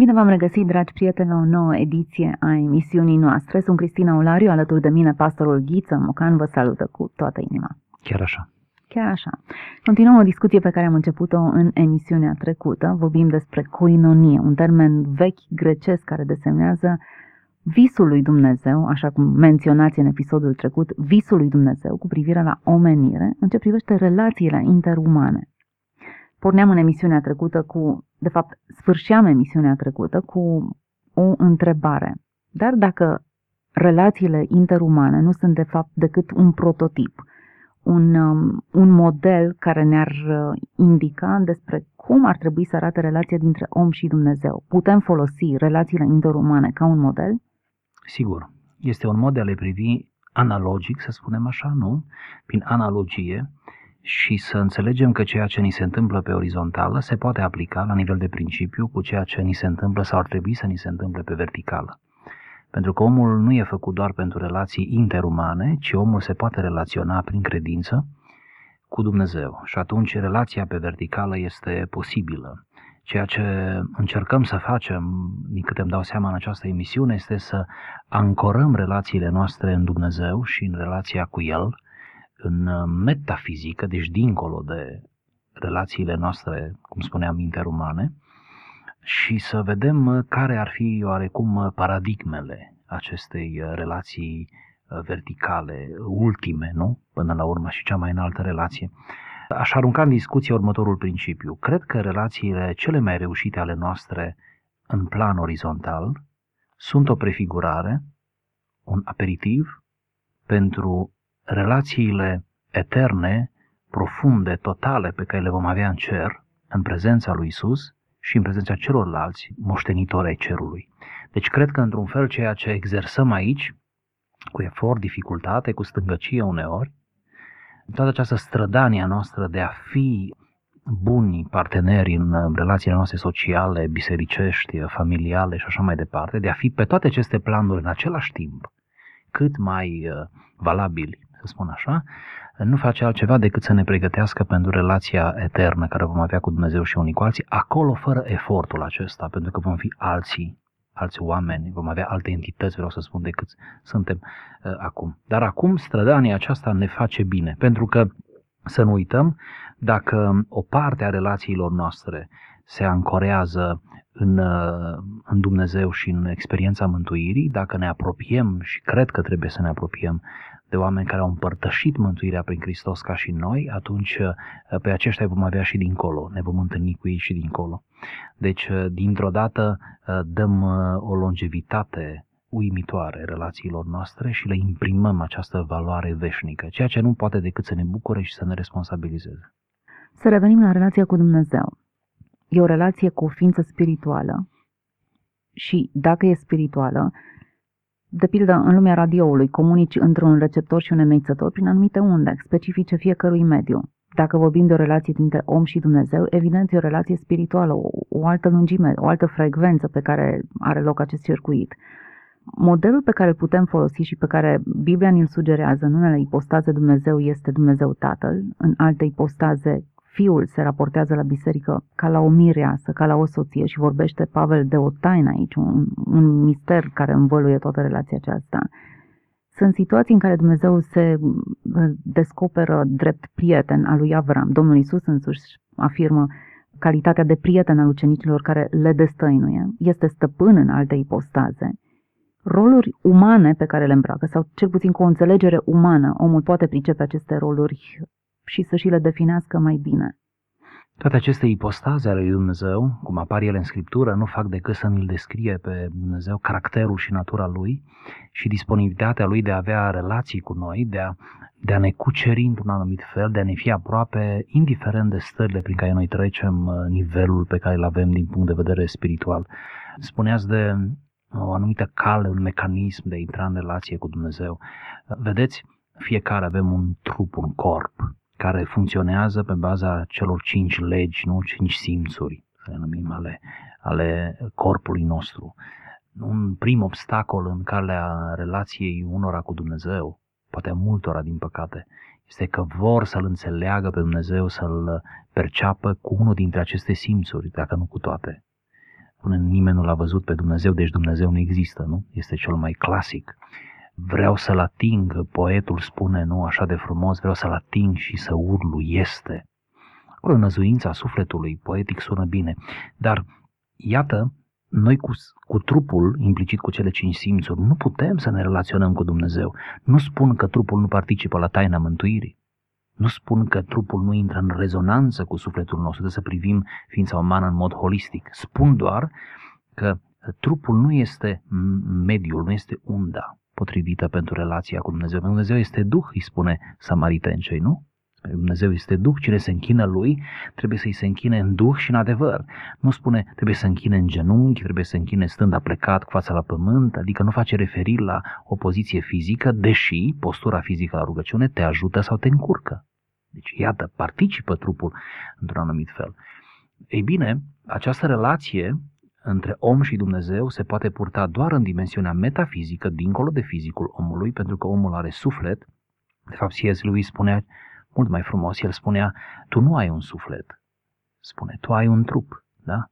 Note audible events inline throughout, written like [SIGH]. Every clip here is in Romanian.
Bine v-am regăsit, dragi prieteni, la o nouă ediție a emisiunii noastre. Sunt Cristina Olariu, alături de mine pastorul Ghiță Mocan vă salută cu toată inima. Chiar așa. Chiar așa. Continuăm o discuție pe care am început-o în emisiunea trecută. Vorbim despre coinonie, un termen vechi grecesc care desemnează visul lui Dumnezeu, așa cum menționați în episodul trecut, visul lui Dumnezeu cu privire la omenire în ce privește relațiile interumane. Porneam în emisiunea trecută cu, de fapt, sfârșeam emisiunea trecută cu o întrebare. Dar dacă relațiile interumane nu sunt de fapt decât un prototip, un, um, un model care ne-ar uh, indica despre cum ar trebui să arate relația dintre om și Dumnezeu. Putem folosi relațiile interumane ca un model? Sigur. Este un mod de a le privi analogic, să spunem așa, nu? Prin analogie și să înțelegem că ceea ce ni se întâmplă pe orizontală se poate aplica la nivel de principiu cu ceea ce ni se întâmplă sau ar trebui să ni se întâmple pe verticală. Pentru că omul nu e făcut doar pentru relații interumane, ci omul se poate relaționa prin credință cu Dumnezeu. Și atunci relația pe verticală este posibilă. Ceea ce încercăm să facem, din câte îmi dau seama în această emisiune, este să ancorăm relațiile noastre în Dumnezeu și în relația cu El, în metafizică, deci dincolo de relațiile noastre, cum spuneam, interumane, și să vedem care ar fi oarecum paradigmele acestei relații verticale, ultime, nu? Până la urmă și cea mai înaltă relație. Aș arunca în discuție următorul principiu. Cred că relațiile cele mai reușite ale noastre în plan orizontal sunt o prefigurare, un aperitiv pentru relațiile eterne, profunde, totale pe care le vom avea în cer, în prezența lui Isus și în prezența celorlalți moștenitori ai cerului. Deci cred că într-un fel ceea ce exersăm aici, cu efort, dificultate, cu stângăcie uneori, toată această strădanie noastră de a fi buni parteneri în relațiile noastre sociale, bisericești, familiale și așa mai departe, de a fi pe toate aceste planuri în același timp, cât mai uh, valabili, să spun așa, nu face altceva decât să ne pregătească pentru relația eternă care vom avea cu Dumnezeu și unii cu alții, acolo fără efortul acesta, pentru că vom fi alții, alți oameni, vom avea alte entități, vreau să spun, decât suntem uh, acum. Dar acum strădania aceasta ne face bine, pentru că, să nu uităm, dacă o parte a relațiilor noastre se ancorează în, uh, în Dumnezeu și în experiența mântuirii, dacă ne apropiem și cred că trebuie să ne apropiem de oameni care au împărtășit mântuirea prin Hristos ca și noi, atunci uh, pe aceștia vom avea și dincolo, ne vom întâlni cu ei și dincolo. Deci, uh, dintr-o dată, dăm o longevitate uimitoare relațiilor noastre și le imprimăm această valoare veșnică, ceea ce nu poate decât să ne bucure și să ne responsabilizeze. Să revenim la relația cu Dumnezeu. E o relație cu o ființă spirituală și dacă e spirituală, de pildă, în lumea radioului, comunici între un receptor și un emeițător prin anumite unde specifice fiecărui mediu. Dacă vorbim de o relație dintre om și Dumnezeu, evident e o relație spirituală, o, o altă lungime, o altă frecvență pe care are loc acest circuit. Modelul pe care îl putem folosi și pe care Biblia ne-l sugerează în unele ipostaze Dumnezeu este Dumnezeu Tatăl, în alte ipostaze fiul se raportează la biserică ca la o mireasă, ca la o soție și vorbește Pavel de o taină aici, un, un mister care învăluie toată relația aceasta. Sunt situații în care Dumnezeu se descoperă drept prieten al lui Avram. Domnul Isus însuși afirmă calitatea de prieten al ucenicilor care le destăinuie. Este stăpân în alte ipostaze. Roluri umane pe care le îmbracă, sau cel puțin cu o înțelegere umană, omul poate pricepe aceste roluri și să și le definească mai bine. Toate aceste ipostaze ale lui Dumnezeu, cum apar ele în Scriptură, nu fac decât să ne-l descrie pe Dumnezeu caracterul și natura lui și disponibilitatea lui de a avea relații cu noi, de a, de a ne cuceri într-un anumit fel, de a ne fi aproape, indiferent de stările prin care noi trecem, uh, nivelul pe care îl avem din punct de vedere spiritual. Spuneați de o anumită cale, un mecanism de a intra în relație cu Dumnezeu. Vedeți, fiecare avem un trup, un corp, care funcționează pe baza celor cinci legi, nu cinci simțuri, să le numim, ale, ale corpului nostru. Un prim obstacol în calea relației unora cu Dumnezeu, poate multora din păcate, este că vor să-L înțeleagă pe Dumnezeu, să-L perceapă cu unul dintre aceste simțuri, dacă nu cu toate. Spune, nimeni nu l-a văzut pe Dumnezeu, deci Dumnezeu nu există, nu? Este cel mai clasic. Vreau să-l ating, poetul spune, nu, așa de frumos, vreau să-l ating și să urlu, este. Acolo năzuința sufletului, poetic sună bine, dar iată, noi cu, cu trupul, implicit cu cele cinci simțuri, nu putem să ne relaționăm cu Dumnezeu. Nu spun că trupul nu participă la taina mântuirii. Nu spun că trupul nu intră în rezonanță cu sufletul nostru, de să privim ființa umană în mod holistic. Spun doar că trupul nu este mediul, nu este unda potrivită pentru relația cu Dumnezeu. Dumnezeu este Duh, îi spune Samaritencei, nu? Dumnezeu este Duh, cine se închină Lui trebuie să-i se închine în Duh și în adevăr. Nu spune trebuie să închine în genunchi, trebuie să închine stând aplecat cu fața la pământ, adică nu face referire la o poziție fizică, deși postura fizică la rugăciune te ajută sau te încurcă. Deci, iată, participă trupul într-un anumit fel. Ei bine, această relație între om și Dumnezeu se poate purta doar în dimensiunea metafizică, dincolo de fizicul omului, pentru că omul are suflet. De fapt, C.S. Lewis spunea mult mai frumos, el spunea, tu nu ai un suflet, spune, tu ai un trup, da?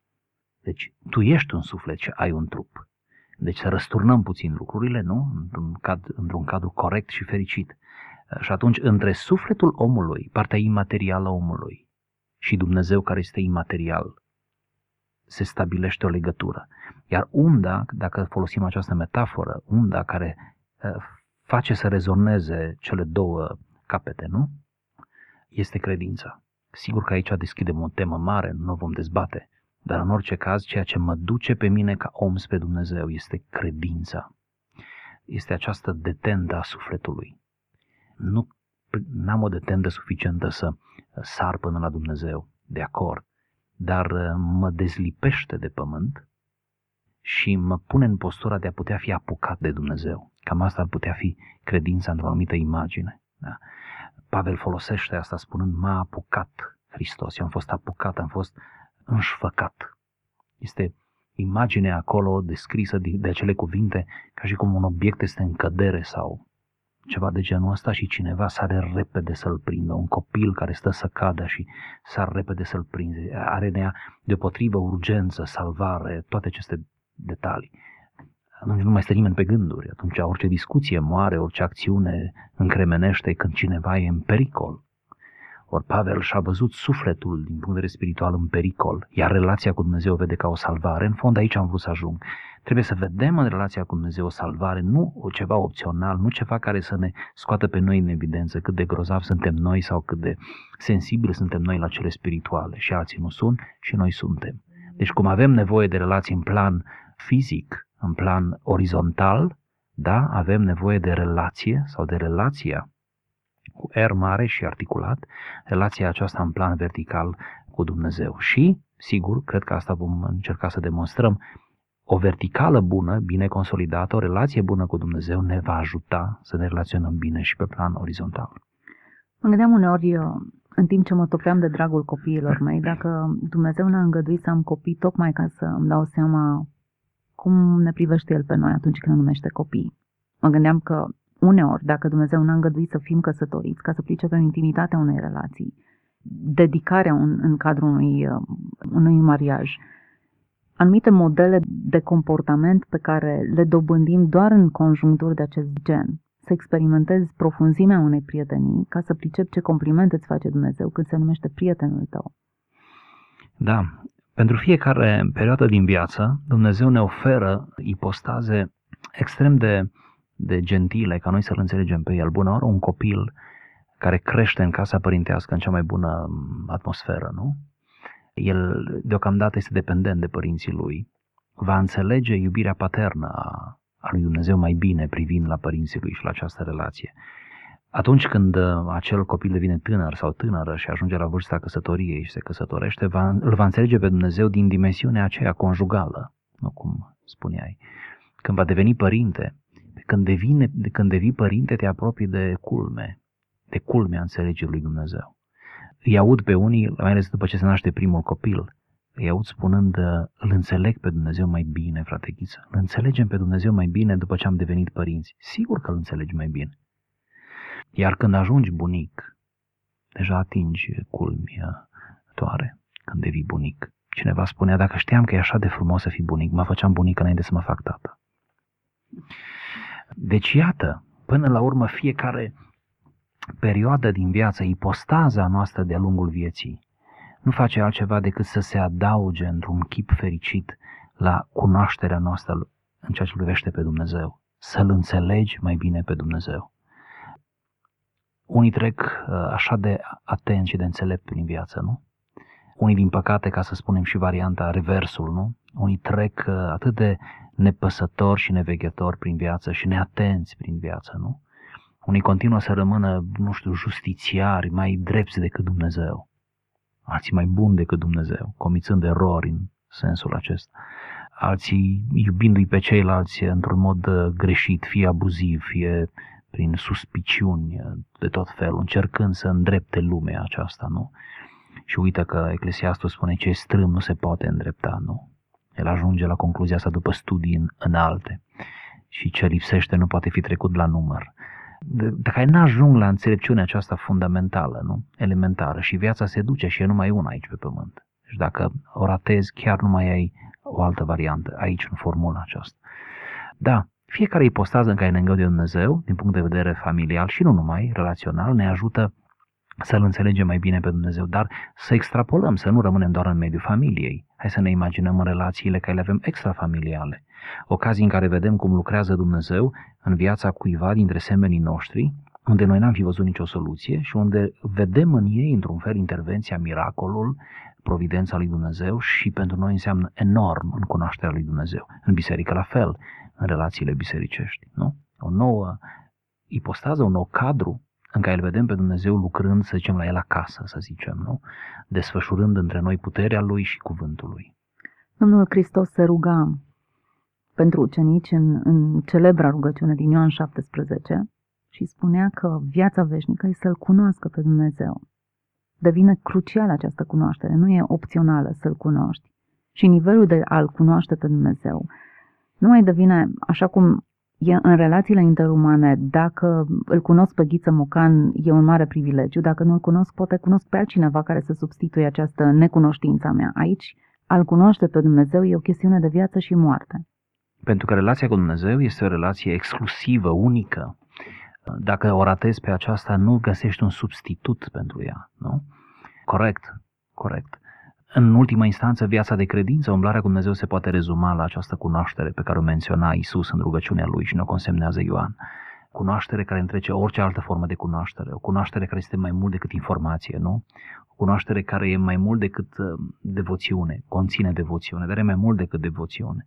Deci, tu ești un suflet și ai un trup. Deci să răsturnăm puțin lucrurile, nu? Într-un, cad, într-un cadru corect și fericit. Și atunci, între sufletul omului, partea imaterială a omului, și Dumnezeu care este imaterial, se stabilește o legătură. Iar unda, dacă folosim această metaforă, unda care uh, face să rezoneze cele două capete, nu? Este credința. Sigur că aici deschidem o temă mare, nu o vom dezbate, dar în orice caz, ceea ce mă duce pe mine ca om spre Dumnezeu este credința. Este această detendă a sufletului. Nu am o detendă suficientă să sar până la Dumnezeu, de acord, dar uh, mă dezlipește de pământ și mă pune în postura de a putea fi apucat de Dumnezeu. Cam asta ar putea fi credința într-o anumită imagine. Da? Pavel folosește asta spunând, m-a apucat Hristos, eu am fost apucat, am fost înșfăcat. Este imaginea acolo descrisă de, de acele cuvinte ca și cum un obiect este în cădere sau ceva de genul ăsta și cineva sare repede să-l prindă, un copil care stă să cadă și sar repede să-l prinde, are nea deopotrivă urgență, salvare, toate aceste detalii. Atunci nu mai stă nimeni pe gânduri, atunci orice discuție moare, orice acțiune încremenește când cineva e în pericol. Ori Pavel și-a văzut sufletul din punct de vedere spiritual în pericol, iar relația cu Dumnezeu vede ca o salvare. În fond, aici am vrut să ajung. Trebuie să vedem în relația cu Dumnezeu o salvare, nu o ceva opțional, nu ceva care să ne scoată pe noi în evidență cât de grozav suntem noi sau cât de sensibili suntem noi la cele spirituale. Și alții nu sunt și noi suntem. Deci cum avem nevoie de relații în plan fizic, în plan orizontal, da, avem nevoie de relație sau de relația cu R mare și articulat, relația aceasta în plan vertical cu Dumnezeu. Și, sigur, cred că asta vom încerca să demonstrăm, o verticală bună, bine consolidată, o relație bună cu Dumnezeu ne va ajuta să ne relaționăm bine și pe plan orizontal. Mă gândeam uneori, în timp ce mă topeam de dragul copiilor mei, dacă Dumnezeu ne-a îngăduit să am copii tocmai ca să îmi dau seama cum ne privește El pe noi atunci când ne numește copii. Mă gândeam că uneori, dacă Dumnezeu ne-a îngăduit să fim căsătoriți, ca să pricepem intimitatea unei relații, dedicarea în, în cadrul unui, uh, unui mariaj, anumite modele de comportament pe care le dobândim doar în conjuncturi de acest gen. Să experimentezi profunzimea unei prietenii ca să pricepi ce complimente îți face Dumnezeu când se numește prietenul tău. Da, pentru fiecare perioadă din viață, Dumnezeu ne oferă ipostaze extrem de, de gentile, ca noi să-L înțelegem pe El. Bună oară, un copil care crește în casa părintească în cea mai bună atmosferă, nu? El deocamdată este dependent de părinții lui. Va înțelege iubirea paternă a, a lui Dumnezeu mai bine privind la părinții lui și la această relație. Atunci când uh, acel copil devine tânăr sau tânără și ajunge la vârsta căsătoriei și se căsătorește, va, îl va înțelege pe Dumnezeu din dimensiunea aceea conjugală, nu cum spuneai. Când va deveni părinte, când, devine, când devii părinte, te apropii de culme, de culmea înțelegerii lui Dumnezeu. Îi aud pe unii, mai ales după ce se naște primul copil, îi aud spunând, îl înțeleg pe Dumnezeu mai bine, frate Ghiță. Îl înțelegem pe Dumnezeu mai bine după ce am devenit părinți. Sigur că îl înțelegi mai bine. Iar când ajungi bunic, deja atingi culmi toare când devii bunic. Cineva spunea, dacă știam că e așa de frumos să fii bunic, mă făceam bunic înainte să mă fac tată. Deci iată, până la urmă fiecare perioadă din viață, ipostaza noastră de-a lungul vieții, nu face altceva decât să se adauge într-un chip fericit la cunoașterea noastră în ceea ce privește pe Dumnezeu. Să-L înțelegi mai bine pe Dumnezeu. Unii trec uh, așa de atenți și de înțelept prin viață, nu? Unii, din păcate, ca să spunem și varianta reversul, nu? Unii trec uh, atât de nepăsători și neveghetori prin viață și neatenți prin viață, nu? Unii continuă să rămână, nu știu, justițiari, mai drepți decât Dumnezeu. Alții mai buni decât Dumnezeu, comițând erori în sensul acesta. Alții iubindu-i pe ceilalți într-un mod uh, greșit, fie abuziv, fie prin suspiciuni de tot felul, încercând să îndrepte lumea aceasta, nu? Și uită că Eclesiastul spune ce e strâm nu se poate îndrepta, nu? El ajunge la concluzia asta după studii înalte și ce lipsește nu poate fi trecut la număr. Dacă nu ajung la înțelepciunea aceasta fundamentală, nu? elementară, și viața se duce și e numai una aici pe pământ. Și dacă o ratezi, chiar nu mai ai o altă variantă aici, în formula aceasta. Da, fiecare ipostază în care ne îngăduie Dumnezeu, din punct de vedere familial și nu numai, relațional, ne ajută să-L înțelegem mai bine pe Dumnezeu, dar să extrapolăm, să nu rămânem doar în mediul familiei. Hai să ne imaginăm în relațiile care le avem extrafamiliale. Ocazii în care vedem cum lucrează Dumnezeu în viața cuiva dintre semenii noștri, unde noi n-am fi văzut nicio soluție și unde vedem în ei, într-un fel, intervenția, miracolul, providența lui Dumnezeu și pentru noi înseamnă enorm în cunoașterea lui Dumnezeu. În biserică la fel în relațiile bisericești. Nu? O nouă ipostază, un nou cadru în care îl vedem pe Dumnezeu lucrând, să zicem, la el acasă, să zicem, nu? Desfășurând între noi puterea lui și cuvântul lui. Domnul Hristos se ruga pentru ucenici în, în celebra rugăciune din Ioan 17 și spunea că viața veșnică e să-L cunoască pe Dumnezeu. Devine crucială această cunoaștere, nu e opțională să-L cunoști. Și nivelul de a-L cunoaște pe Dumnezeu nu mai devine, așa cum e în relațiile interumane, dacă îl cunosc pe Ghiță Mocan, e un mare privilegiu, dacă nu îl cunosc, poate cunosc pe altcineva care să substituie această necunoștință a mea. Aici, al cunoaște pe Dumnezeu e o chestiune de viață și moarte. Pentru că relația cu Dumnezeu este o relație exclusivă, unică. Dacă o ratezi pe aceasta, nu găsești un substitut pentru ea, nu? Corect, corect. În ultima instanță, viața de credință, umblarea cu Dumnezeu se poate rezuma la această cunoaștere pe care o menționa Isus în rugăciunea lui și ne-o consemnează Ioan. Cunoaștere care întrece orice altă formă de cunoaștere, o cunoaștere care este mai mult decât informație, nu? O cunoaștere care e mai mult decât uh, devoțiune, conține devoțiune, dar e mai mult decât devoțiune.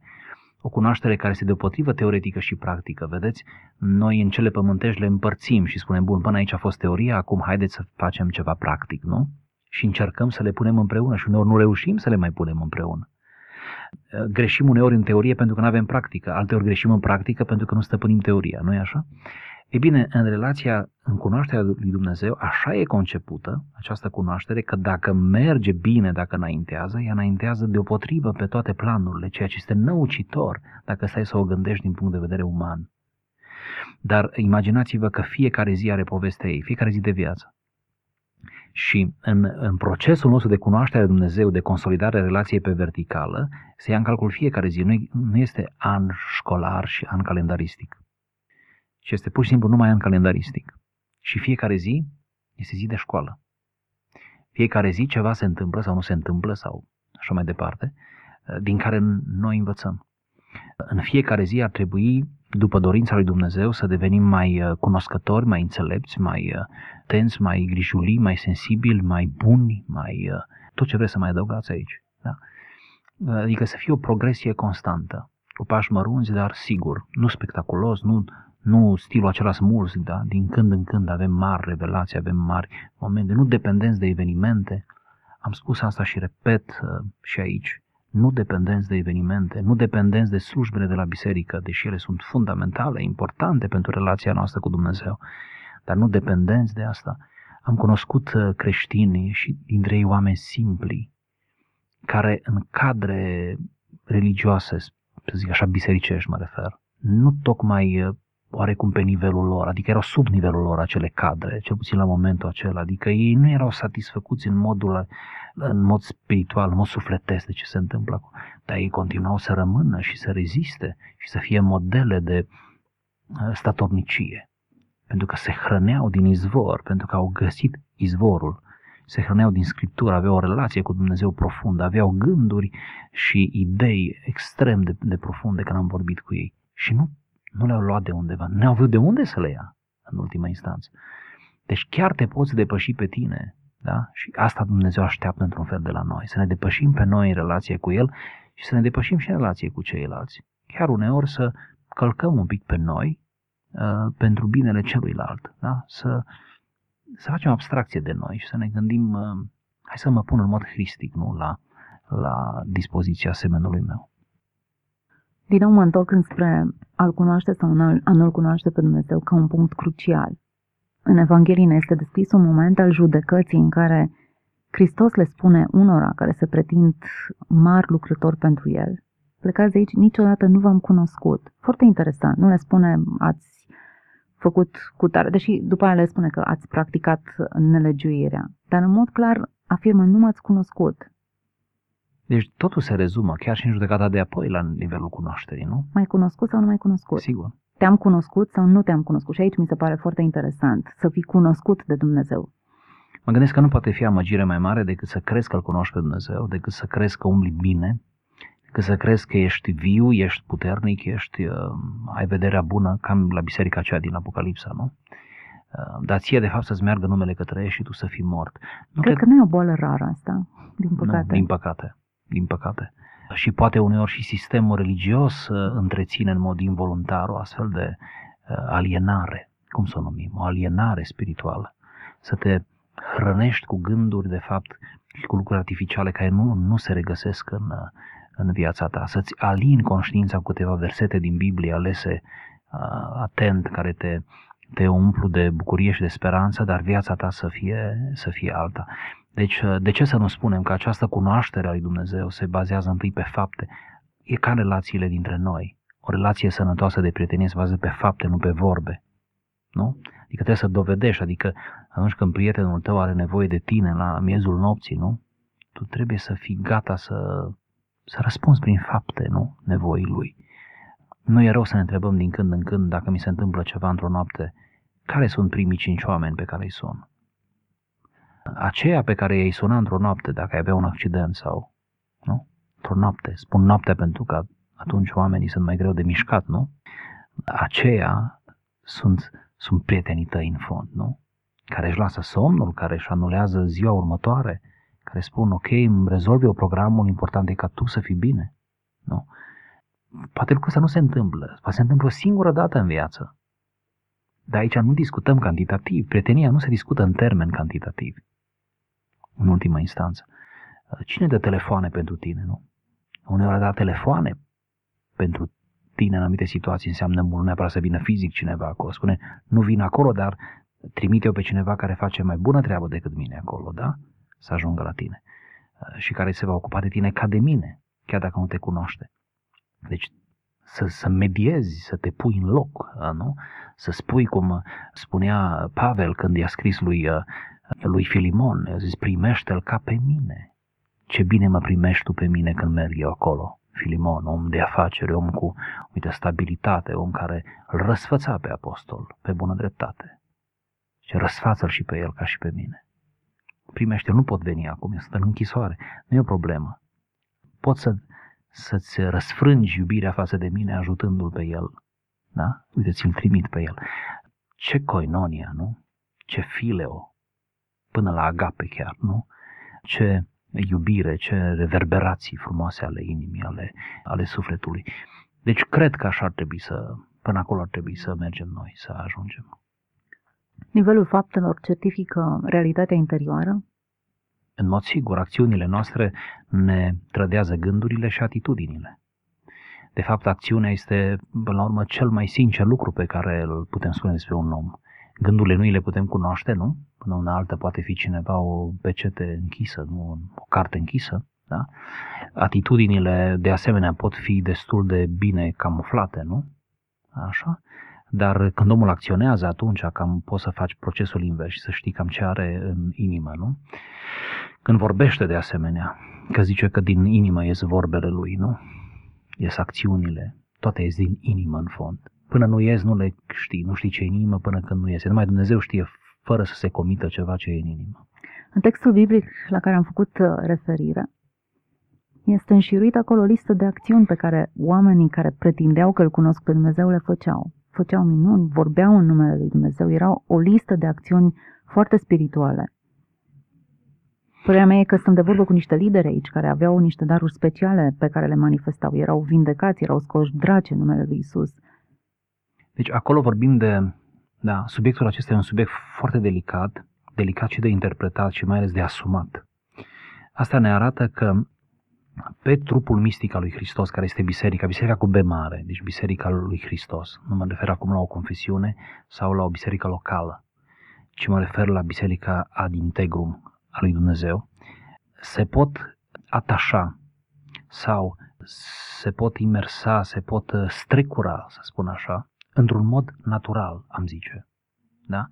O cunoaștere care este deopotrivă teoretică și practică. Vedeți, noi în cele pământești le împărțim și spunem, bun, până aici a fost teoria, acum haideți să facem ceva practic, nu? Și încercăm să le punem împreună și uneori nu reușim să le mai punem împreună. Greșim uneori în teorie pentru că nu avem practică, alteori greșim în practică pentru că nu stăpânim teoria, nu e așa? E bine, în relația, în cunoașterea lui Dumnezeu, așa e concepută această cunoaștere că dacă merge bine, dacă înaintează, ea înaintează deopotrivă pe toate planurile, ceea ce este năucitor dacă stai să o gândești din punct de vedere uman. Dar imaginați-vă că fiecare zi are povestea ei, fiecare zi de viață. Și în, în procesul nostru de cunoaștere a Dumnezeu, de consolidare a relației pe verticală, se ia în calcul fiecare zi. Nu, nu este an școlar și an calendaristic, ci este pur și simplu numai an calendaristic. Și fiecare zi este zi de școală. Fiecare zi ceva se întâmplă sau nu se întâmplă sau așa mai departe, din care noi învățăm. În fiecare zi ar trebui după dorința lui Dumnezeu, să devenim mai uh, cunoscători, mai înțelepți, mai uh, tenți, mai grijuli, mai sensibili, mai buni, mai uh, tot ce vreți să mai adăugați aici. Da? Adică să fie o progresie constantă, cu pași mărunți, dar sigur, nu spectaculos, nu, nu stilul acela smuls, da? din când în când avem mari revelații, avem mari momente, nu dependenți de evenimente. Am spus asta și repet și aici nu dependenți de evenimente, nu dependenți de slujbele de la biserică, deși ele sunt fundamentale, importante pentru relația noastră cu Dumnezeu, dar nu dependenți de asta. Am cunoscut uh, creștini și dintre ei oameni simpli, care în cadre religioase, să zic așa, bisericești mă refer, nu tocmai uh, oarecum pe nivelul lor, adică erau sub nivelul lor acele cadre, cel puțin la momentul acela, adică ei nu erau satisfăcuți în modul în mod spiritual, în mod sufletesc de ce se întâmplă acum, dar ei continuau să rămână și să reziste și să fie modele de uh, statornicie, pentru că se hrăneau din izvor, pentru că au găsit izvorul, se hrăneau din Scriptură, aveau o relație cu Dumnezeu profundă, aveau gânduri și idei extrem de, de profunde când am vorbit cu ei. Și nu, nu le-au luat de undeva, nu au avut de unde să le ia în ultima instanță. Deci chiar te poți depăși pe tine da? Și asta Dumnezeu așteaptă într-un fel de la noi, să ne depășim pe noi în relație cu El și să ne depășim și în relație cu ceilalți. Chiar uneori să călcăm un pic pe noi uh, pentru binele celuilalt, da? să, să facem abstracție de noi și să ne gândim, uh, hai să mă pun în mod hristic nu? La, la dispoziția semenului meu. Din nou mă întorc înspre al cunoaște sau a nu-L cunoaște pe Dumnezeu ca un punct crucial. În Evanghelie ne este descris un moment al judecății în care Hristos le spune unora care se pretind mari lucrători pentru El, plecați de aici, niciodată nu v-am cunoscut. Foarte interesant, nu le spune ați făcut cu tare, deși după aia le spune că ați practicat nelegiuirea, dar în mod clar afirmă nu m-ați cunoscut. Deci totul se rezumă, chiar și în judecata de apoi, la nivelul cunoașterii, nu? Mai cunoscut sau nu mai cunoscut? Sigur te-am cunoscut sau nu te-am cunoscut. Și aici mi se pare foarte interesant să fii cunoscut de Dumnezeu. Mă gândesc că nu poate fi amăgire mai mare decât să crezi că îl cunoști pe Dumnezeu, decât să crezi că umbli bine, decât să crezi că ești viu, ești puternic, ești, uh, ai vederea bună, cam la biserica aceea din Apocalipsa, nu? Uh, dar ție, de fapt, să-ți meargă numele către ești și tu să fii mort. Nu cred, cred că nu e o boală rară asta, din păcate. Nu, din păcate, din păcate și poate uneori și sistemul religios uh, întreține în mod involuntar o astfel de uh, alienare, cum să o numim, o alienare spirituală. Să te hrănești cu gânduri, de fapt, și cu lucruri artificiale care nu, nu se regăsesc în, uh, în viața ta. Să-ți alini conștiința cu câteva versete din Biblie alese atent, care te, te umplu de bucurie și de speranță, dar viața ta să fie, să fie alta. Deci, uh, de ce să nu spunem că această cunoaștere a lui Dumnezeu se bazează întâi pe fapte? E ca relațiile dintre noi. O relație sănătoasă de prietenie se bazează pe fapte, nu pe vorbe. Nu? Adică trebuie să dovedești, adică atunci când prietenul tău are nevoie de tine la miezul nopții, nu? Tu trebuie să fii gata să, să răspunzi prin fapte, nu? Nevoii lui. Nu e rău să ne întrebăm din când în când dacă mi se întâmplă ceva într-o noapte, care sunt primii cinci oameni pe care îi sun? Aceea pe care i-ai suna într-o noapte dacă ai avea un accident sau, nu? Într-o noapte, spun noapte pentru că atunci oamenii sunt mai greu de mișcat, nu? Aceia sunt, sunt prietenii tăi în fond, nu? Care își lasă somnul, care își anulează ziua următoare, care spun, ok, îmi rezolvi o programul, important e ca tu să fii bine, nu? Poate lucrul ăsta nu se întâmplă, poate se întâmplă o singură dată în viață. Dar aici nu discutăm cantitativ, prietenia nu se discută în termeni cantitativi în ultima instanță. Cine dă telefoane pentru tine, nu? Uneori da telefoane pentru tine în anumite situații înseamnă mult, neapărat să vină fizic cineva acolo. Spune, nu vin acolo, dar trimite eu pe cineva care face mai bună treabă decât mine acolo, da? Să ajungă la tine. Și care se va ocupa de tine ca de mine, chiar dacă nu te cunoaște. Deci să, să mediezi, să te pui în loc, nu? Să spui cum spunea Pavel când i-a scris lui lui Filimon, i-a zis, primește-l ca pe mine. Ce bine mă primești tu pe mine când merg eu acolo. Filimon, om de afaceri, om cu, uite, stabilitate, om care îl răsfăța pe apostol, pe bună dreptate. Și răsfață-l și pe el ca și pe mine. Primește, nu pot veni acum, eu sunt în închisoare, nu e o problemă. Pot să, să-ți răsfrângi iubirea față de mine ajutându-l pe el. Da? Uite, ți-l trimit pe el. Ce coinonia, nu? Ce fileo, până la agape chiar, nu? Ce iubire, ce reverberații frumoase ale inimii, ale, ale sufletului. Deci cred că așa ar trebui să, până acolo ar trebui să mergem noi, să ajungem. Nivelul faptelor certifică realitatea interioară? În mod sigur, acțiunile noastre ne trădează gândurile și atitudinile. De fapt, acțiunea este, până la urmă, cel mai sincer lucru pe care îl putem spune despre un om. Gândurile nu le putem cunoaște, nu? Până una altă poate fi cineva o pecete închisă, nu o carte închisă. Da? Atitudinile, de asemenea, pot fi destul de bine camuflate, nu? Așa? Dar când omul acționează, atunci cam poți să faci procesul invers și să știi cam ce are în inimă, nu? Când vorbește de asemenea, că zice că din inimă ies vorbele lui, nu? Ies acțiunile, toate ies din inimă în fond. Până nu ies, nu le știi, nu știi ce e în inimă până când nu iese. Numai Dumnezeu știe fără să se comită ceva ce e în inimă. În textul biblic la care am făcut uh, referire, este înșiruit acolo o listă de acțiuni pe care oamenii care pretindeau că îl cunosc pe Dumnezeu le făceau. Făceau minuni, vorbeau în numele lui Dumnezeu, era o listă de acțiuni foarte spirituale. Părerea mea e că sunt de vorbă cu niște lideri aici care aveau niște daruri speciale pe care le manifestau. Erau vindecați, erau scoși draci în numele lui Isus. Deci acolo vorbim de, da, subiectul acesta e un subiect foarte delicat, delicat și de interpretat și mai ales de asumat. Asta ne arată că pe trupul mistic al lui Hristos, care este biserica, biserica cu B mare, deci biserica lui Hristos. Nu mă refer acum la o confesiune sau la o biserică locală, ci mă refer la biserica ad integrum a lui Dumnezeu. Se pot atașa sau se pot imersa, se pot strecura, să spun așa, într-un mod natural, am zice. Da?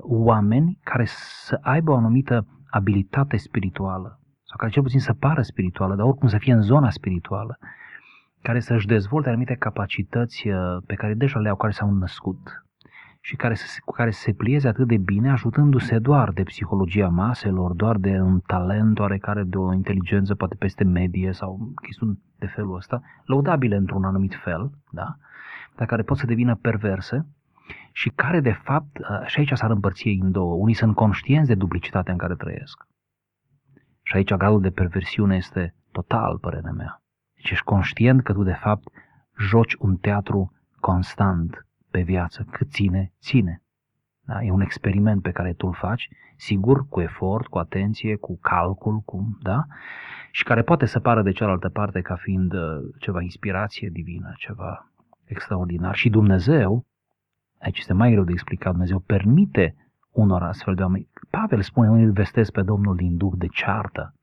Oameni care să aibă o anumită abilitate spirituală, sau care cel puțin să pară spirituală, dar oricum să fie în zona spirituală, care să-și dezvolte anumite capacități uh, pe care deja le au, care s-au născut și care să, cu care să se plieze atât de bine, ajutându-se doar de psihologia maselor, doar de un talent oarecare, de o inteligență poate peste medie sau chestiuni de felul ăsta, lăudabile într-un anumit fel, da? Dar care pot să devină perverse și care, de fapt, uh, și aici s-ar împărți ei în două. Unii sunt conștienți de duplicitatea în care trăiesc și aici gradul de perversiune este total, părerea mea. Deci ești conștient că tu, de fapt, joci un teatru constant pe viață. Cât ține, ține. Da? E un experiment pe care tu îl faci, sigur, cu efort, cu atenție, cu calcul, cu, da? și care poate să pară de cealaltă parte ca fiind uh, ceva inspirație divină, ceva extraordinar. Și Dumnezeu, aici este mai greu de explicat, Dumnezeu permite unor astfel de oameni. Pavel spune, unii îl vestesc pe Domnul din duh de ceartă,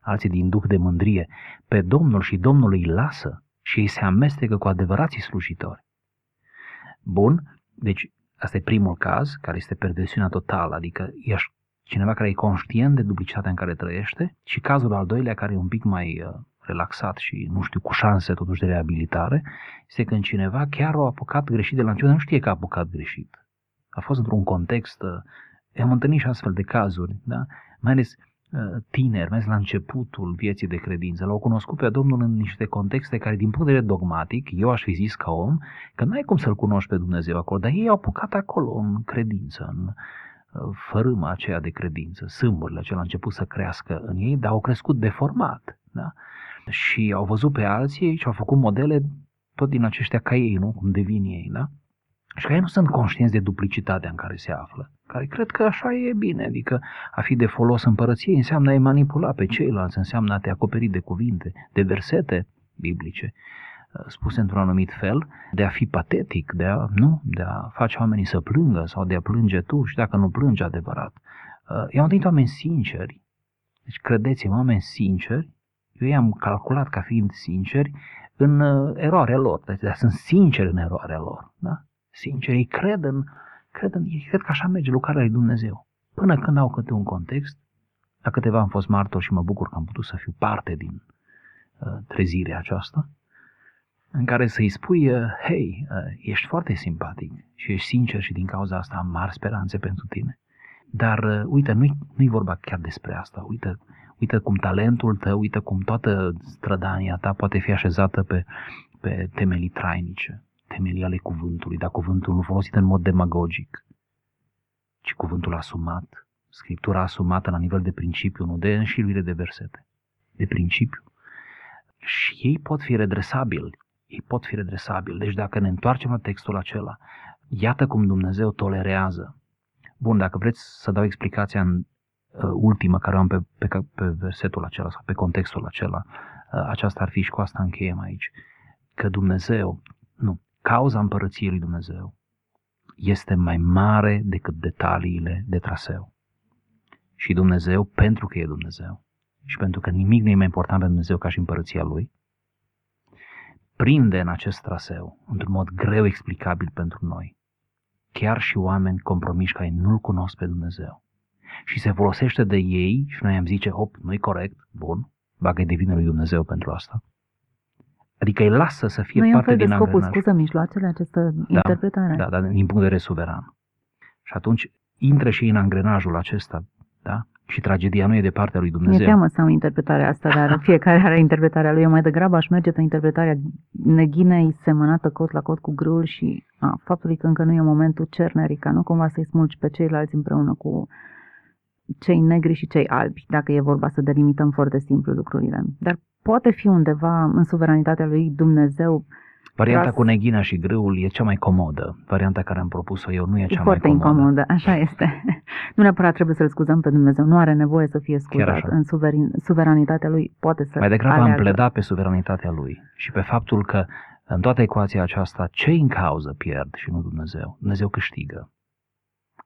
alții din duh de mândrie. Pe Domnul și Domnul îi lasă și ei se amestecă cu adevărații slujitori. Bun, deci asta e primul caz, care este perversiunea totală, adică ești cineva care e conștient de duplicitatea în care trăiește și cazul al doilea, care e un pic mai uh, relaxat și, nu știu, cu șanse totuși de reabilitare, este când cineva chiar a apucat greșit de la început, nu știe că a apucat greșit a fost într-un context, uh, am întâlnit și astfel de cazuri, da? mai ales uh, tineri, mai ales la începutul vieții de credință, l-au cunoscut pe Domnul în niște contexte care, din punct de vedere dogmatic, eu aș fi zis ca om, că nu ai cum să-L cunoști pe Dumnezeu acolo, dar ei au apucat acolo în credință, în uh, fărâma aceea de credință, sâmburile acelea au început să crească în ei, dar au crescut deformat, da? Și au văzut pe alții și au făcut modele tot din aceștia ca ei, nu? Cum devin ei, da? și care nu sunt conștienți de duplicitatea în care se află, care cred că așa e bine, adică a fi de folos împărăției înseamnă a-i manipula pe ceilalți, înseamnă a te acoperi de cuvinte, de versete biblice, uh, spuse într-un anumit fel, de a fi patetic, de a, nu, de a face oamenii să plângă sau de a plânge tu și dacă nu plângi adevărat. Uh, eu am întâlnit oameni sinceri, deci credeți-mă, oameni sinceri, eu i-am calculat ca fiind sinceri în uh, eroarea lor, deci sunt sinceri în eroarea lor. Da? sincer, ei cred în, cred, în, ei cred că așa merge lucrarea lui Dumnezeu. Până când au câte un context, la câteva am fost martor și mă bucur că am putut să fiu parte din uh, trezirea aceasta, în care să-i spui, uh, hei, uh, ești foarte simpatic și ești sincer și din cauza asta am mari speranțe pentru tine. Dar, uh, uite, nu-i, nu-i vorba chiar despre asta. Uite, uite cum talentul tău, uite cum toată strădania ta poate fi așezată pe, pe temelii trainice temelii ale cuvântului, dar cuvântul nu folosit în mod demagogic, ci cuvântul asumat, scriptura asumată la nivel de principiu, nu de înșiruire de versete, de principiu. Și ei pot fi redresabili, ei pot fi redresabili. Deci dacă ne întoarcem la textul acela, iată cum Dumnezeu tolerează. Bun, dacă vreți să dau explicația în uh, ultimă care o am pe, pe, pe versetul acela sau pe contextul acela, uh, aceasta ar fi și cu asta încheiem aici. Că Dumnezeu, nu, cauza împărăției lui Dumnezeu este mai mare decât detaliile de traseu. Și Dumnezeu, pentru că e Dumnezeu și pentru că nimic nu e mai important pentru Dumnezeu ca și împărăția Lui, prinde în acest traseu, într-un mod greu explicabil pentru noi. Chiar și oameni compromiși care nu-L cunosc pe Dumnezeu. Și se folosește de ei și noi am zice, op, nu-i corect, bun, bagă-i de vină lui Dumnezeu pentru asta. Adică îi lasă să fie nu parte e un fel din de scopul angrenaj. scuză mijloacele această interpretare. Da, dar din punct de vedere suveran. Și atunci intră și în angrenajul acesta, da? Și tragedia nu e de partea lui Mi-e Dumnezeu. teamă să am interpretarea asta, dar [LAUGHS] fiecare are interpretarea lui. Eu mai degrabă aș merge pe interpretarea neghinei semănată cot la cot cu grâul și a, faptului că încă nu e momentul cernerii, ca nu cumva să-i smulgi pe ceilalți împreună cu cei negri și cei albi, dacă e vorba să delimităm foarte simplu lucrurile. Dar poate fi undeva în suveranitatea lui Dumnezeu Varianta Tras- cu neghina și grâul e cea mai comodă. Varianta care am propus-o eu nu e E cea foarte mai comodă. incomodă, așa este. [LAUGHS] Nu neapărat trebuie să-l scuzăm pe Dumnezeu, nu are nevoie să fie scuzat. așa. În suverin, suveranitatea lui poate să Mai degrabă am aleagă. pledat pe suveranitatea lui și pe faptul că în toată ecuația aceasta, ce în cauză pierd și nu Dumnezeu? Dumnezeu câștigă.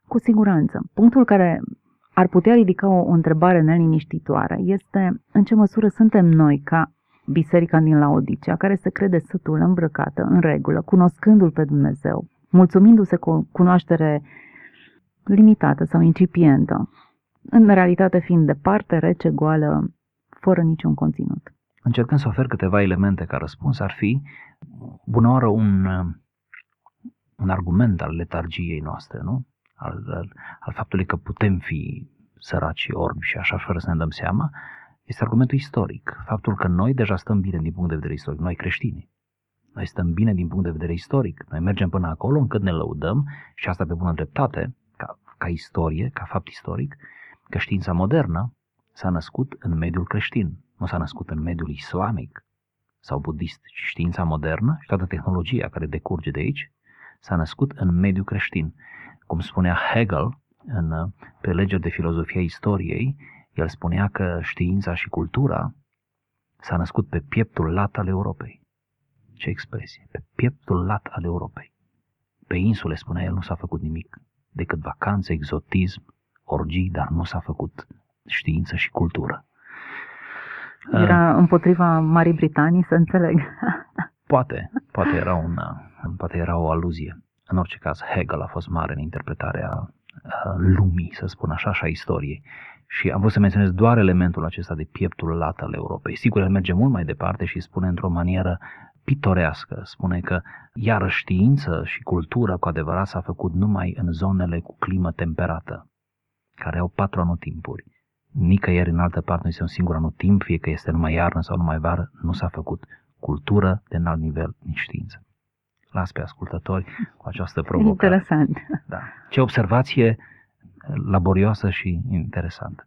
Cu siguranță. Punctul care ar putea ridica o, o întrebare neliniștitoare este în ce măsură suntem noi ca biserica din Laodicea, care se crede sătul îmbrăcată, în regulă, cunoscându-L pe Dumnezeu, mulțumindu-se cu o cunoaștere limitată sau incipientă, în realitate fiind departe, rece, goală, fără niciun conținut. Încercând să ofer câteva elemente ca răspuns, ar fi bună oară un, uh, un argument al letargiei noastre, nu? Al, al, al faptului că putem fi săraci, orbi și așa fără să ne dăm seama, este argumentul istoric. Faptul că noi deja stăm bine din punct de vedere istoric, noi creștini. Noi stăm bine din punct de vedere istoric. Noi mergem până acolo încât ne lăudăm și asta pe bună dreptate, ca, ca istorie, ca fapt istoric, că știința modernă s-a născut în mediul creștin, nu s-a născut în mediul islamic sau budist, ci știința modernă și toată tehnologia care decurge de aici s-a născut în mediul creștin. Cum spunea Hegel în prelegeri de filozofia istoriei, el spunea că știința și cultura s-a născut pe pieptul lat al Europei. Ce expresie! Pe pieptul lat al Europei. Pe insule, spunea el, nu s-a făcut nimic decât vacanțe, exotism, orgii, dar nu s-a făcut știință și cultură. Era împotriva Marii Britanii, să înțeleg. Poate, poate era, un, poate era o aluzie. În orice caz, Hegel a fost mare în interpretarea uh, lumii, să spun așa, și a istoriei. Și am vrut să menționez doar elementul acesta de pieptul lat al Europei. Sigur, el merge mult mai departe și spune într-o manieră pitorească. Spune că iară știință și cultură cu adevărat s-a făcut numai în zonele cu climă temperată, care au patru anotimpuri. Nicăieri în altă parte nu este un singur anotimp, fie că este numai iarnă sau numai vară, nu s-a făcut cultură de înalt nivel, nici știință. Las pe ascultători cu această [LAUGHS] provocare. Interesant. Da. Ce observație laborioasă și interesantă.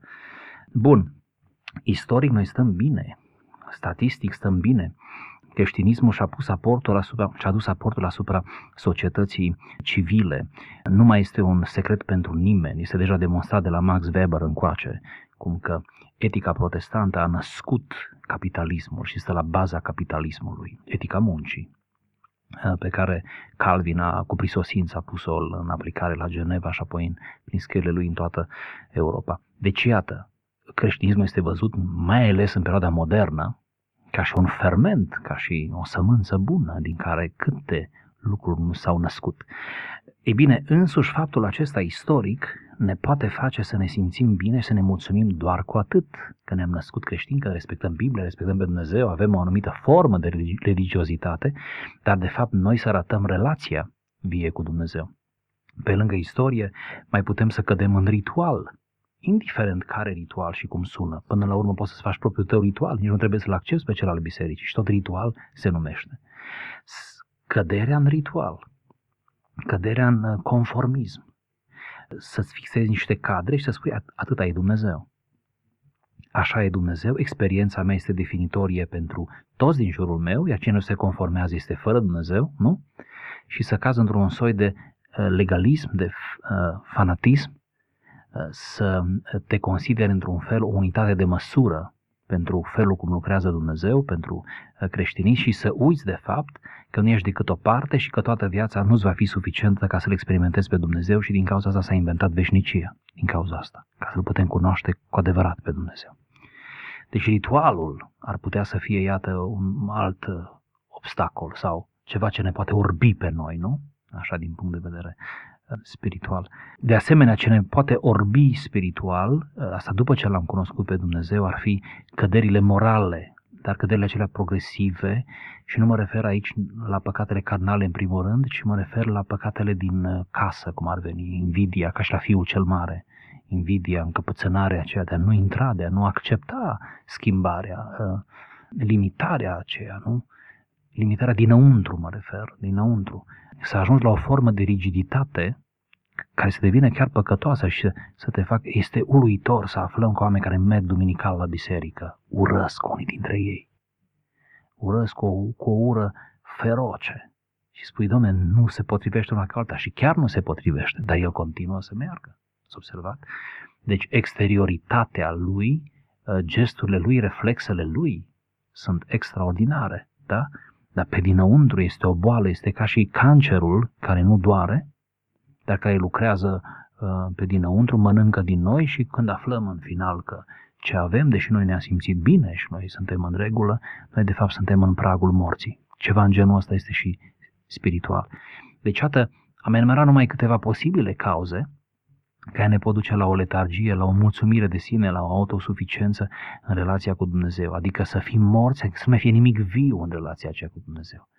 Bun. Istoric noi stăm bine. Statistic stăm bine. Creștinismul și-a pus aportul asupra, și-a dus aportul asupra societății civile. Nu mai este un secret pentru nimeni. Este deja demonstrat de la Max Weber încoace, cum că etica protestantă a născut capitalismul și este la baza capitalismului, etica muncii pe care Calvin a cu prisosință a pus-o în aplicare la Geneva și apoi în, prin scrierile lui în toată Europa. Deci, iată, creștinismul este văzut mai ales în perioada modernă ca și un ferment, ca și o sămânță bună din care câte lucruri nu s-au născut. Ei bine, însuși faptul acesta istoric ne poate face să ne simțim bine și să ne mulțumim doar cu atât că ne-am născut creștini, că respectăm Biblia, respectăm pe Dumnezeu, avem o anumită formă de religiozitate, dar de fapt noi să arătăm relația vie cu Dumnezeu. Pe lângă istorie, mai putem să cădem în ritual, indiferent care ritual și cum sună. Până la urmă poți să-ți faci propriul tău ritual, nici nu trebuie să-l accepti pe cel al bisericii și tot ritual se numește. Căderea în ritual, căderea în conformism, să-ți fixezi niște cadre și să spui atâta e Dumnezeu. Așa e Dumnezeu, experiența mea este definitorie pentru toți din jurul meu, iar cine nu se conformează este fără Dumnezeu, nu? Și să caz într-un soi de legalism, de fanatism, să te consideri într-un fel o unitate de măsură pentru felul cum lucrează Dumnezeu, pentru creștinism și să uiți de fapt că nu ești decât o parte și că toată viața nu-ți va fi suficientă ca să-L experimentezi pe Dumnezeu și din cauza asta s-a inventat veșnicia, din cauza asta, ca să-L putem cunoaște cu adevărat pe Dumnezeu. Deci ritualul ar putea să fie, iată, un alt obstacol sau ceva ce ne poate orbi pe noi, nu? Așa din punct de vedere uh, spiritual. De asemenea, ce ne poate orbi spiritual, uh, asta după ce l-am cunoscut pe Dumnezeu, ar fi căderile morale, dar căderile acelea progresive și nu mă refer aici la păcatele carnale în primul rând, ci mă refer la păcatele din uh, casă, cum ar veni, invidia, ca și la fiul cel mare, invidia, încăpățânarea aceea de a nu intra, de a nu accepta schimbarea, limitarea aceea, nu? Limitarea dinăuntru, mă refer, dinăuntru. S-a ajuns la o formă de rigiditate care să devină chiar păcătoasă și să te facă, este uluitor să aflăm că oameni care merg duminical la biserică urăsc unii dintre ei. Urăsc cu o, cu o ură feroce. Și spui, domne, nu se potrivește una ca alta și chiar nu se potrivește, dar el continuă să meargă. Ați observat? Deci exterioritatea lui, gesturile lui, reflexele lui sunt extraordinare, da? Dar pe dinăuntru este o boală, este ca și cancerul care nu doare, dar care lucrează uh, pe dinăuntru, mănâncă din noi și când aflăm în final că ce avem, deși noi ne-am simțit bine și noi suntem în regulă, noi de fapt suntem în pragul morții. Ceva în genul ăsta este și spiritual. Deci, iată, am enumerat numai câteva posibile cauze care ne pot duce la o letargie, la o mulțumire de sine, la o autosuficiență în relația cu Dumnezeu. Adică să fim morți, să nu mai fie nimic viu în relația aceea cu Dumnezeu.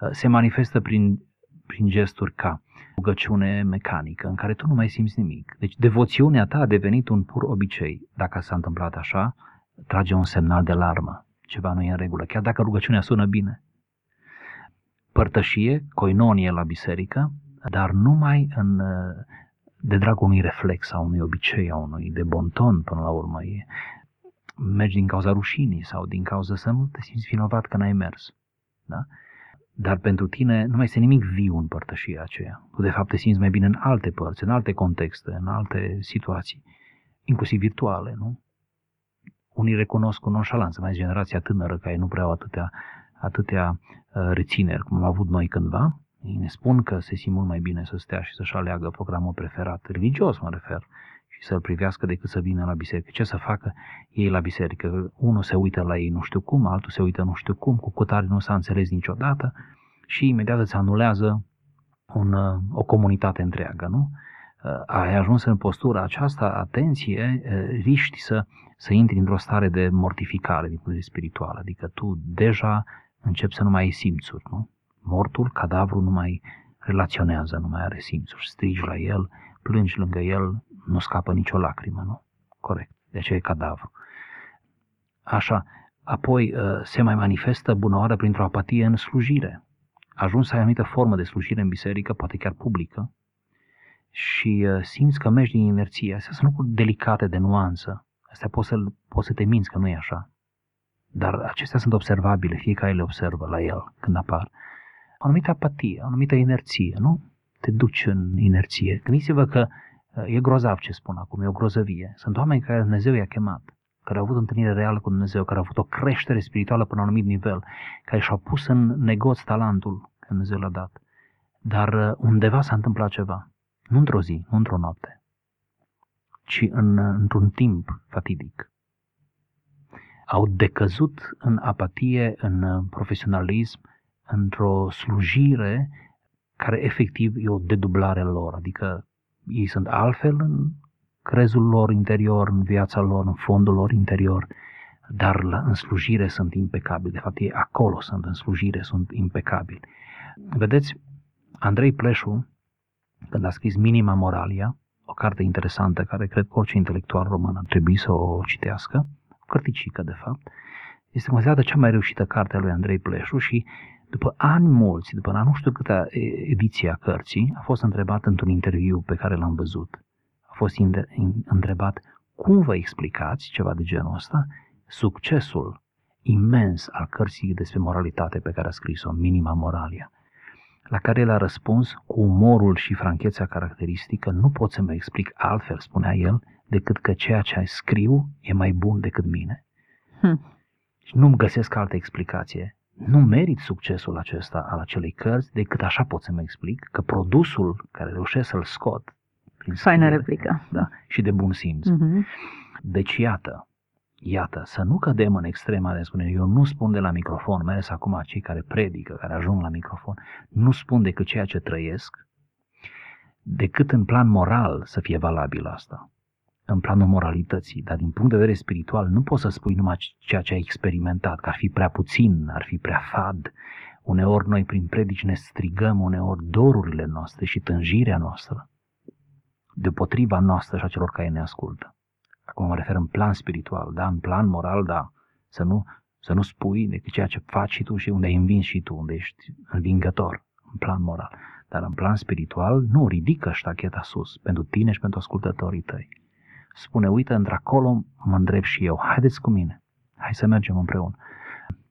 Uh, se manifestă prin, prin gesturi ca rugăciune mecanică, în care tu nu mai simți nimic. Deci devoțiunea ta a devenit un pur obicei. Dacă s-a întâmplat așa, trage un semnal de alarmă. Ceva nu e în regulă, chiar dacă rugăciunea sună bine. Părtășie, coinonie la biserică, dar numai în de dragul unui reflex, a unui obicei, a unui de bonton până la urmă. E, mergi din cauza rușinii sau din cauza să nu te simți vinovat că n-ai mers. Da? Dar pentru tine nu mai este nimic viu în părtășia aceea. Tu de fapt te simți mai bine în alte părți, în alte contexte, în alte situații, inclusiv virtuale, nu? Unii recunosc cu nonșalanță, mai generația tânără care nu prea au atâtea, atâtea uh, rețineri cum am avut noi cândva, ei ne spun că se simt mult mai bine să stea și să-și aleagă programul preferat, religios mă refer, și să-l privească decât să vină la biserică. Ce să facă ei la biserică? Unul se uită la ei nu știu cum, altul se uită nu știu cum, cu cutare nu s-a înțeles niciodată și imediat îți anulează un, o comunitate întreagă, nu? Ai ajuns în postura aceasta, atenție, riști să, să intri într-o stare de mortificare din punct de spiritual, adică tu deja începi să nu mai ai simțuri, nu? Mortul, cadavru, nu mai relaționează, nu mai are simțuri. Strigi la el, plângi lângă el, nu scapă nicio lacrimă, nu? Corect. De aceea e cadavru. Așa. Apoi uh, se mai manifestă bunăoară printr-o apatie în slujire. Ajuns să ai anumită formă de slujire în biserică, poate chiar publică, și uh, simți că mergi din inerție. Astea sunt lucruri delicate de nuanță. Astea poți să, poți să te minți că nu e așa. Dar acestea sunt observabile, fiecare le observă la el când apar o anumită apatie, o anumită inerție, nu? Te duci în inerție. Gândiți-vă că uh, e grozav ce spun acum, e o grozăvie. Sunt oameni care Dumnezeu i-a chemat, care au avut întâlnire reală cu Dumnezeu, care au avut o creștere spirituală până la un anumit nivel, care și-au pus în negoț talentul că Dumnezeu l-a dat. Dar uh, undeva s-a întâmplat ceva. Nu într-o zi, nu într-o noapte, ci în, uh, într-un timp fatidic. Au decăzut în apatie, în profesionalism, într-o slujire care efectiv e o dedublare lor, adică ei sunt altfel în crezul lor interior, în viața lor, în fondul lor interior, dar la, în slujire sunt impecabili. De fapt, ei acolo sunt, în slujire sunt impecabili. Vedeți, Andrei Pleșu, când a scris Minima Moralia, o carte interesantă care cred că orice intelectual român ar trebui să o citească, o cărticică de fapt, este considerată cea mai reușită carte a lui Andrei Pleșu și după ani mulți, după la nu știu câta ediție a cărții, a fost întrebat într-un interviu pe care l-am văzut. A fost întrebat cum vă explicați ceva de genul ăsta, succesul imens al cărții despre moralitate pe care a scris-o, Minima Moralia, la care el a răspuns cu umorul și franchețea caracteristică, nu pot să mă explic altfel, spunea el, decât că ceea ce scriu e mai bun decât mine. Hm. Și nu-mi găsesc altă explicație nu merit succesul acesta al acelei cărți decât așa pot să mă explic, că produsul care reușesc să-l scot prin Faină replică. Da, și de bun simț. Uh-huh. Deci iată, Iată, să nu cădem în extrema de spune, eu nu spun de la microfon, mai ales acum cei care predică, care ajung la microfon, nu spun decât ceea ce trăiesc, decât în plan moral să fie valabil asta, în planul moralității, dar din punct de vedere spiritual nu poți să spui numai ceea ce ai experimentat, că ar fi prea puțin, ar fi prea fad. Uneori noi prin predici ne strigăm uneori dorurile noastre și tânjirea noastră, deopotriva noastră și a celor care ne ascultă. Acum mă refer în plan spiritual, da, în plan moral, da, să nu, să nu spui decât ceea ce faci și tu și unde ai învins și tu, unde ești învingător, în plan moral. Dar în plan spiritual, nu, ridică ștacheta sus, pentru tine și pentru ascultătorii tăi. Spune, uite, într-acolo mă îndrept și eu, haideți cu mine, hai să mergem împreună.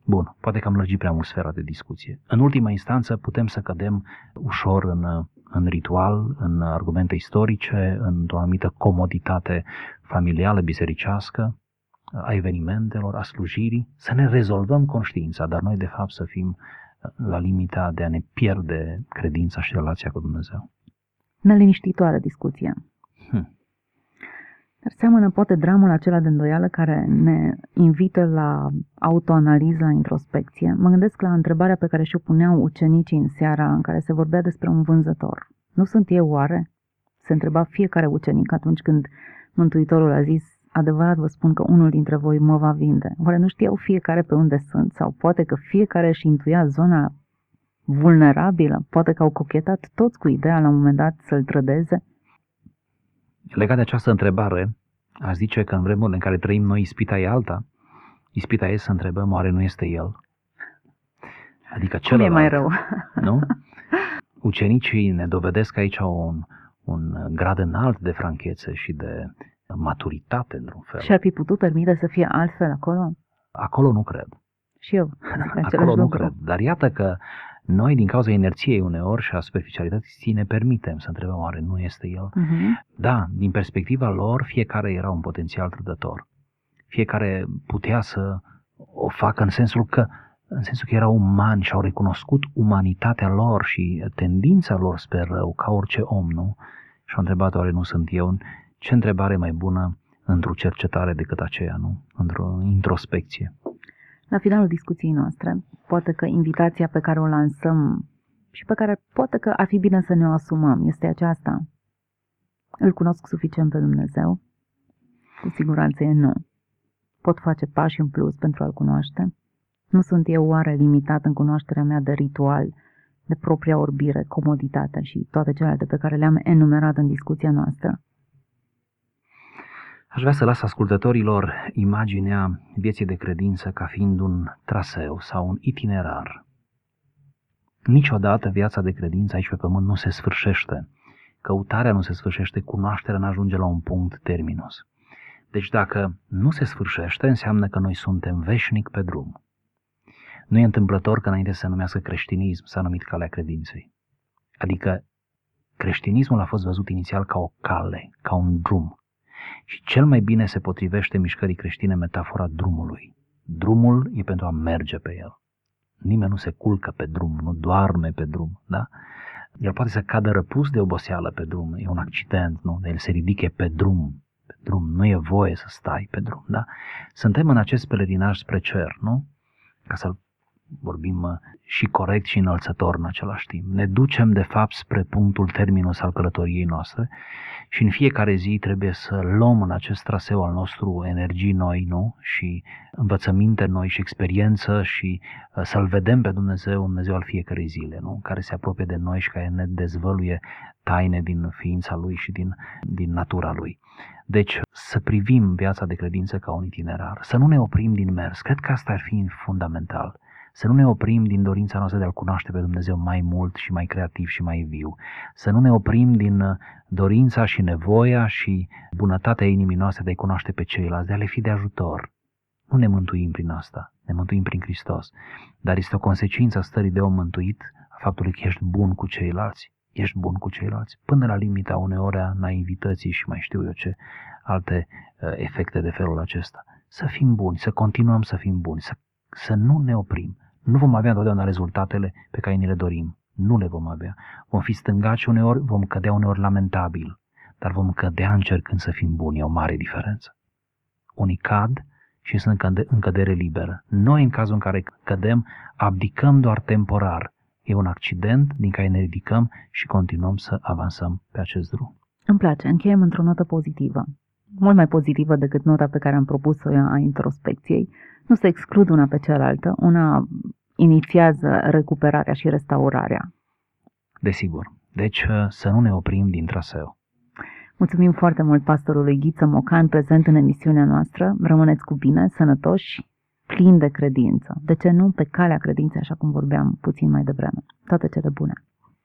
Bun, poate că am lărgit prea mult sfera de discuție. În ultima instanță putem să cădem ușor în, în ritual, în argumente istorice, într-o anumită comoditate familială, bisericească, a evenimentelor, a slujirii, să ne rezolvăm conștiința, dar noi de fapt să fim la limita de a ne pierde credința și relația cu Dumnezeu. Neliniștitoare discuție. Hmm. Dar seamănă poate dramul acela de îndoială care ne invită la autoanaliză, la introspecție. Mă gândesc la întrebarea pe care și-o puneau ucenicii în seara în care se vorbea despre un vânzător. Nu sunt eu oare? Se întreba fiecare ucenic atunci când Mântuitorul a zis Adevărat vă spun că unul dintre voi mă va vinde. Oare nu știau fiecare pe unde sunt? Sau poate că fiecare își intuia zona vulnerabilă? Poate că au cochetat toți cu ideea la un moment dat să-l trădeze? Legat de această întrebare, aș zice că în vremurile în care trăim noi, ispita e alta. Ispita e să întrebăm, oare nu este el? Adică celălalt. Cum e mai rău? [LAUGHS] Nu? Ucenicii ne dovedesc aici un, un grad înalt de franchețe și de maturitate, într-un fel. Și ar fi putut permite să fie altfel acolo? Acolo nu cred. Și eu. [LAUGHS] Acolo nu lucru. cred. Dar iată că noi, din cauza inerției uneori și a superficialității, ne permitem să întrebăm oare nu este el. Uh-huh. Da, din perspectiva lor, fiecare era un potențial trădător. Fiecare putea să o facă în sensul că în sensul că erau umani și au recunoscut umanitatea lor și tendința lor spre rău, ca orice om, nu? Și au întrebat, oare nu sunt eu? Ce întrebare mai bună într-o cercetare decât aceea, nu? Într-o introspecție. La finalul discuției noastre, poate că invitația pe care o lansăm și pe care poate că ar fi bine să ne o asumăm este aceasta. Îl cunosc suficient pe Dumnezeu? Cu siguranță e nu. Pot face pași în plus pentru a-L cunoaște? Nu sunt eu oare limitat în cunoașterea mea de ritual, de propria orbire, comoditate și toate celelalte pe care le-am enumerat în discuția noastră? Aș vrea să las ascultătorilor imaginea vieții de credință ca fiind un traseu sau un itinerar. Niciodată viața de credință aici pe pământ nu se sfârșește. Căutarea nu se sfârșește, cunoașterea nu ajunge la un punct terminus. Deci dacă nu se sfârșește, înseamnă că noi suntem veșnic pe drum. Nu e întâmplător că înainte să se numească creștinism s-a numit calea credinței. Adică creștinismul a fost văzut inițial ca o cale, ca un drum. Și cel mai bine se potrivește mișcării creștine metafora drumului. Drumul e pentru a merge pe el. Nimeni nu se culcă pe drum, nu doarme pe drum, da? El poate să cadă răpus de oboseală pe drum, e un accident, nu? El se ridiche pe drum, pe drum, nu e voie să stai pe drum, da? Suntem în acest pelerinaj spre cer, nu? Ca să-l vorbim uh, și corect și înălțător în același timp. Ne ducem, de fapt, spre punctul terminus al călătoriei noastre și în fiecare zi trebuie să luăm în acest traseu al nostru energii noi, nu? Și învățăminte noi și experiență și uh, să-L vedem pe Dumnezeu, Dumnezeu al fiecărei zile, nu? Care se apropie de noi și care ne dezvăluie taine din ființa Lui și din, din natura Lui. Deci să privim viața de credință ca un itinerar, să nu ne oprim din mers. Cred că asta ar fi fundamental să nu ne oprim din dorința noastră de a-L cunoaște pe Dumnezeu mai mult și mai creativ și mai viu, să nu ne oprim din uh, dorința și nevoia și bunătatea inimii noastre de a-i cunoaște pe ceilalți, de a le fi de ajutor. Nu ne mântuim prin asta, ne mântuim prin Hristos, dar este o consecință a stării de om mântuit, a faptului că ești bun cu ceilalți, ești bun cu ceilalți, până la limita uneori a naivității și mai știu eu ce alte uh, efecte de felul acesta. Să fim buni, să continuăm să fim buni, să, să nu ne oprim, nu vom avea întotdeauna rezultatele pe care ni le dorim. Nu le vom avea. Vom fi stângaci uneori, vom cădea uneori lamentabil, dar vom cădea încercând să fim buni. E o mare diferență. Unii cad și sunt în cădere liberă. Noi, în cazul în care cădem, abdicăm doar temporar. E un accident din care ne ridicăm și continuăm să avansăm pe acest drum. Îmi place, încheiem într-o notă pozitivă. Mult mai pozitivă decât nota pe care am propus-o a introspecției. Nu se exclud una pe cealaltă, una inițiază recuperarea și restaurarea. Desigur. Deci să nu ne oprim din traseu. Mulțumim foarte mult pastorului Ghiță Mocan prezent în emisiunea noastră. Rămâneți cu bine, sănătoși, plini de credință. De ce nu pe calea credinței, așa cum vorbeam puțin mai devreme. Toate cele bune!